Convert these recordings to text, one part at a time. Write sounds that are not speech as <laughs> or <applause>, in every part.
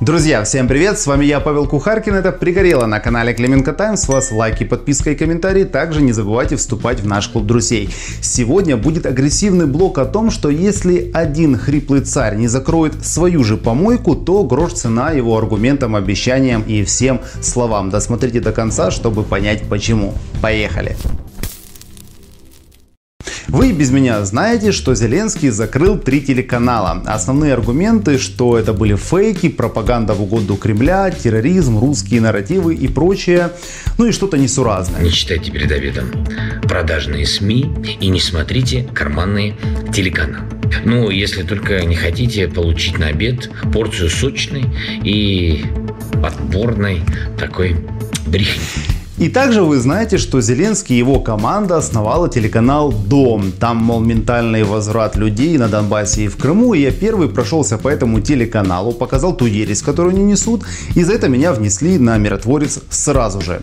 Друзья, всем привет! С вами я, Павел Кухаркин. Это «Пригорело» на канале Клименко Таймс. С вас лайки, подписка и комментарии. Также не забывайте вступать в наш клуб друзей. Сегодня будет агрессивный блок о том, что если один хриплый царь не закроет свою же помойку, то грош цена его аргументам, обещаниям и всем словам. Досмотрите до конца, чтобы понять почему. Поехали! Вы без меня знаете, что Зеленский закрыл три телеканала. Основные аргументы, что это были фейки, пропаганда в угоду Кремля, терроризм, русские нарративы и прочее, ну и что-то несуразное. Не читайте перед обедом продажные СМИ и не смотрите карманные телеканалы. Ну, если только не хотите получить на обед порцию сочной и отборной такой брехни. И также вы знаете, что Зеленский и его команда основала телеканал «Дом». Там, мол, ментальный возврат людей на Донбассе и в Крыму. И я первый прошелся по этому телеканалу, показал ту ересь, которую они несут. И за это меня внесли на миротворец сразу же.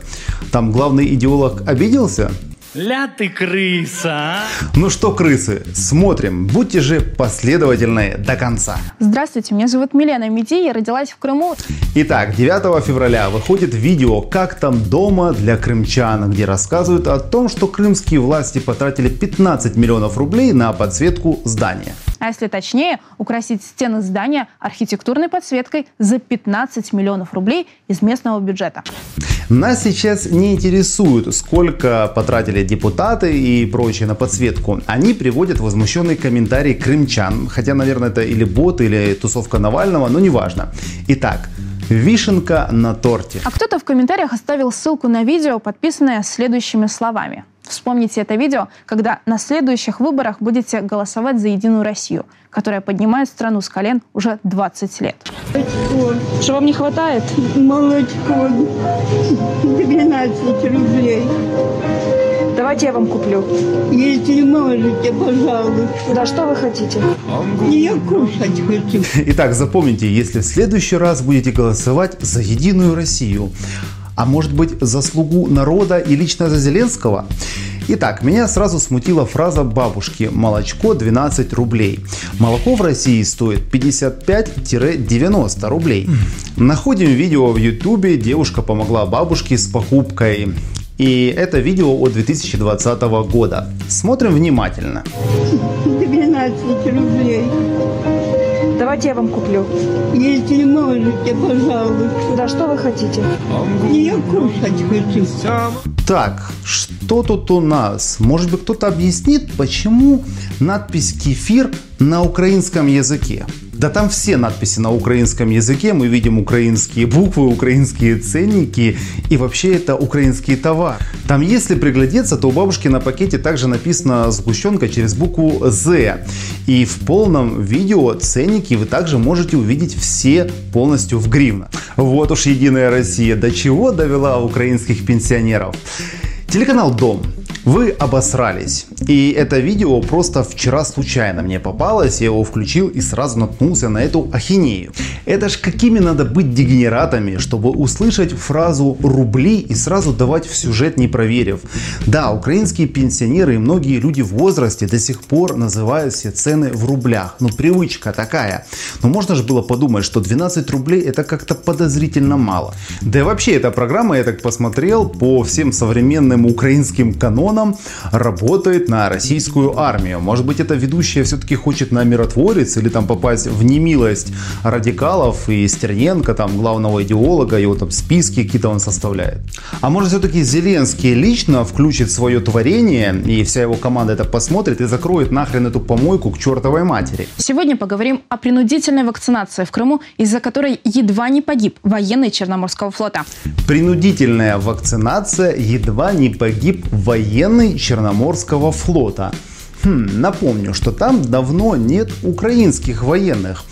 Там главный идеолог обиделся, Ля ты крыса, а? Ну что, крысы, смотрим. Будьте же последовательны до конца. Здравствуйте, меня зовут Милена Мити, я родилась в Крыму. Итак, 9 февраля выходит видео «Как там дома» для крымчан, где рассказывают о том, что крымские власти потратили 15 миллионов рублей на подсветку здания. А если точнее, украсить стены здания архитектурной подсветкой за 15 миллионов рублей из местного бюджета. Нас сейчас не интересует, сколько потратили депутаты и прочее на подсветку. Они приводят возмущенный комментарий крымчан, хотя, наверное, это или бот, или тусовка Навального, но неважно. Итак, Вишенка на торте. А кто-то в комментариях оставил ссылку на видео, подписанное следующими словами. Вспомните это видео, когда на следующих выборах будете голосовать за Единую Россию, которая поднимает страну с колен уже 20 лет. Что вам не хватает? Молочко. 12 рублей. Давайте я вам куплю. Если можете, пожалуйста. Да что вы хотите? Я кушать хочу. <laughs> Итак, запомните, если в следующий раз будете голосовать за Единую Россию, а может быть заслугу народа и лично за Зеленского? Итак, меня сразу смутила фраза бабушки «молочко 12 рублей». Молоко в России стоит 55-90 рублей. Находим видео в ютубе, девушка помогла бабушке с покупкой. И это видео от 2020 года. Смотрим внимательно. 12 рублей. Давайте я вам куплю. Если можете, пожалуйста. Да что вы хотите? Я кушать хочу. Так, что тут у нас? Может быть кто-то объяснит, почему надпись «Кефир» на украинском языке? Да там все надписи на украинском языке, мы видим украинские буквы, украинские ценники и вообще это украинский товар. Там если приглядеться, то у бабушки на пакете также написано сгущенка через букву «З». И в полном видео ценники вы также можете увидеть все полностью в гривнах. Вот уж Единая Россия до чего довела украинских пенсионеров. Телеканал «Дом». Вы обосрались. И это видео просто вчера случайно мне попалось, я его включил и сразу наткнулся на эту ахинею. Это ж какими надо быть дегенератами, чтобы услышать фразу «рубли» и сразу давать в сюжет не проверив. Да, украинские пенсионеры и многие люди в возрасте до сих пор называют все цены в рублях. Ну привычка такая. Но можно же было подумать, что 12 рублей это как-то подозрительно мало. Да и вообще эта программа, я так посмотрел, по всем современным украинским канонам работает на российскую армию. Может быть, эта ведущая все-таки хочет на миротворец или там попасть в немилость радикалов и Стерненко, там главного идеолога, его там списки какие-то он составляет. А может все-таки Зеленский лично включит свое творение и вся его команда это посмотрит и закроет нахрен эту помойку к чертовой матери. Сегодня поговорим о принудительной вакцинации в Крыму, из-за которой едва не погиб военный Черноморского флота. Принудительная вакцинация едва не погиб военный Черноморского флота. Хм, напомню, что там давно нет украинских военных.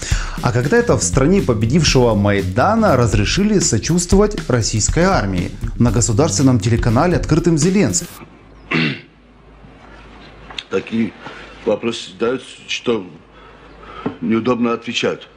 А когда-то в стране победившего Майдана разрешили сочувствовать российской армии на государственном телеканале «Открытым Зеленским». Такие вопросы задают, что неудобно отвечать.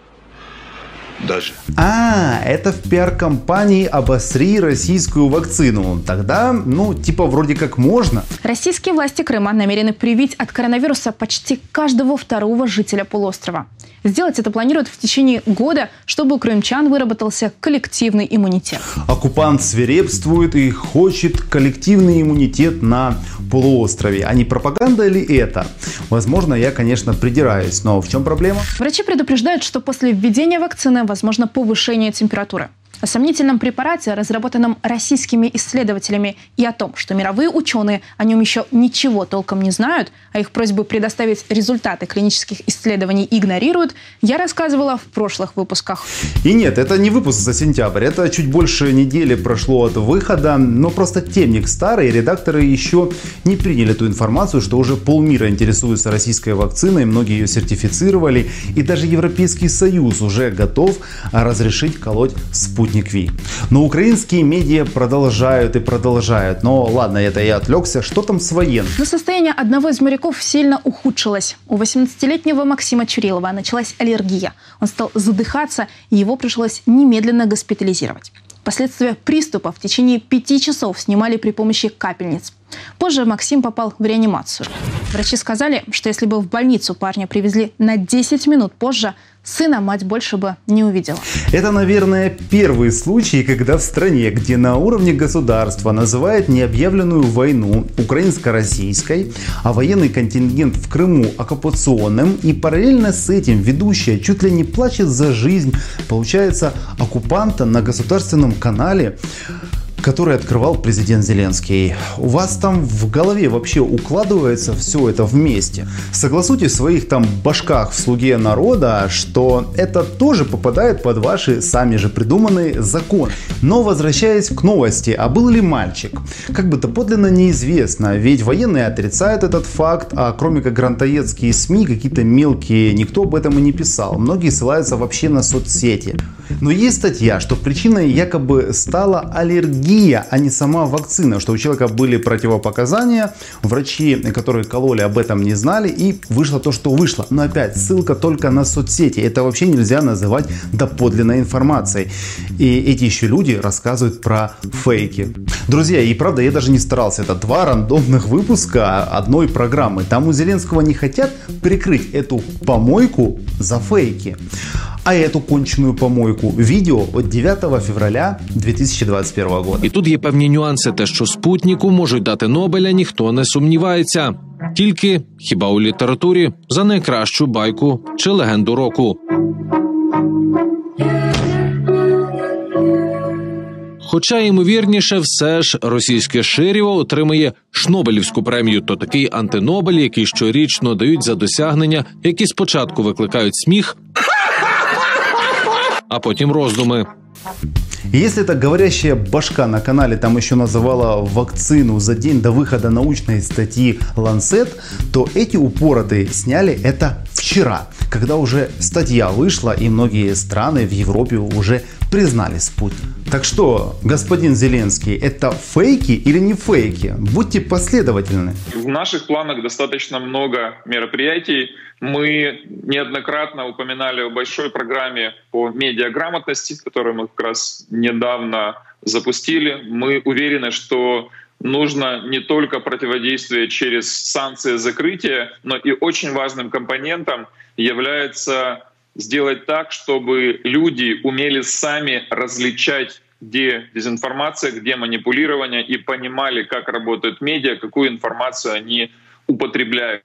Даже. А, это в пиар-компании «Обосри российскую вакцину». Тогда, ну, типа вроде как можно. Российские власти Крыма намерены привить от коронавируса почти каждого второго жителя полуострова. Сделать это планируют в течение года, чтобы у крымчан выработался коллективный иммунитет. Оккупант свирепствует и хочет коллективный иммунитет на полуострове. А не пропаганда ли это? Возможно, я, конечно, придираюсь, но в чем проблема? Врачи предупреждают, что после введения вакцины возможно повышение температуры. О сомнительном препарате, разработанном российскими исследователями, и о том, что мировые ученые о нем еще ничего толком не знают, а их просьбы предоставить результаты клинических исследований игнорируют, я рассказывала в прошлых выпусках. И нет, это не выпуск за сентябрь, это чуть больше недели прошло от выхода, но просто темник старый, редакторы еще не приняли ту информацию, что уже полмира интересуется российской вакциной, многие ее сертифицировали, и даже Европейский Союз уже готов разрешить колоть спутник Ви. Но украинские медиа продолжают и продолжают. Но ладно, это я отвлекся. Что там с военным? Но состояние одного из моряков сильно ухудшилось. У 18-летнего Максима Чурилова началась аллергия. Он стал задыхаться, и его пришлось немедленно госпитализировать. Последствия приступа в течение пяти часов снимали при помощи капельниц. Позже Максим попал в реанимацию. Врачи сказали, что если бы в больницу парня привезли на 10 минут позже, сына мать больше бы не увидела. Это, наверное, первый случай, когда в стране, где на уровне государства называют необъявленную войну украинско-российской, а военный контингент в Крыму оккупационным, и параллельно с этим ведущая чуть ли не плачет за жизнь, получается, оккупанта на государственном канале, который открывал президент Зеленский. У вас там в голове вообще укладывается все это вместе? Согласуйте в своих там башках в слуге народа, что это тоже попадает под ваши сами же придуманные законы. Но возвращаясь к новости, а был ли мальчик? Как бы то подлинно неизвестно, ведь военные отрицают этот факт, а кроме как грантоедские СМИ, какие-то мелкие, никто об этом и не писал. Многие ссылаются вообще на соцсети. Но есть статья, что причиной якобы стала аллергия, а не сама вакцина, что у человека были противопоказания, врачи, которые кололи, об этом не знали, и вышло то, что вышло. Но опять, ссылка только на соцсети, это вообще нельзя называть доподлинной информацией. И эти еще люди рассказывают про фейки. Друзья, и правда, я даже не старался, это два рандомных выпуска одной программы. Там у Зеленского не хотят прикрыть эту помойку за фейки а эту конченую помойку. Видео от 9 февраля 2021 года. І тут є певні нюанси, те, що спутнику можуть дати Нобеля, ніхто не сумнівається. Тільки хіба у літературі за найкращу байку чи легенду року. Хоча ймовірніше, все ж російське Ширєво отримає Шнобелівську премію, то такий антинобель, який щорічно дають за досягнення, які спочатку викликають сміх, а потім роздуми. Если эта говорящая башка на канале там еще называла вакцину за день до выхода научной статьи Lancet, то эти упоротые сняли это вчера, когда уже статья вышла и многие страны в Европе уже признали спутник. Так что, господин Зеленский, это фейки или не фейки? Будьте последовательны. В наших планах достаточно много мероприятий. Мы неоднократно упоминали о большой программе по медиаграмотности, которую мы как раз недавно запустили. Мы уверены, что нужно не только противодействие через санкции закрытия, но и очень важным компонентом является сделать так, чтобы люди умели сами различать где дезинформация, где манипулирование, и понимали, как работают медиа, какую информацию они употребляют.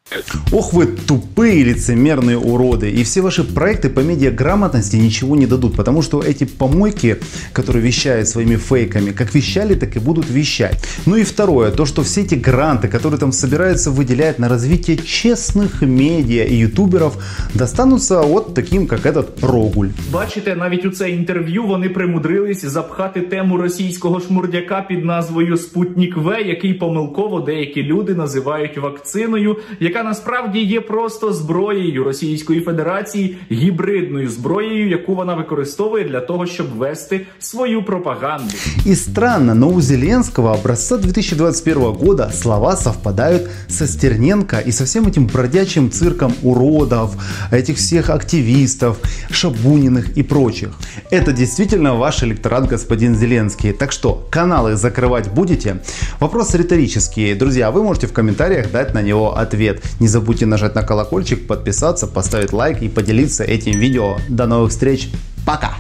Ох вы тупые лицемерные уроды. И все ваши проекты по медиаграмотности ничего не дадут, потому что эти помойки, которые вещают своими фейками, как вещали, так и будут вещать. Ну и второе, то, что все эти гранты, которые там собираются выделять на развитие честных медиа и ютуберов, достанутся вот таким, как этот прогуль. Бачите, навіть у це інтерв'ю вони примудрились запхати тему російського шмурдяка під назвою Спутник В, який помилково деякі люди називають вакциною. вакциною, яка насправді є просто зброєю Російської Федерації, гібридною зброєю, яку вона використовує для того, щоб вести свою пропаганду. И странно, но у Зеленского образца 2021 года слова совпадают со Стерненко и со всем этим бродячим цирком уродов, этих всех активистов, Шабуниных и прочих. Это действительно ваш электорат, господин Зеленский. Так что, каналы закрывать будете? Вопрос риторический. Друзья, вы можете в комментариях дать на него ответ. Не забудьте нажать на колокольчик, подписаться, поставить лайк и поделиться этим видео. До новых встреч. Пока!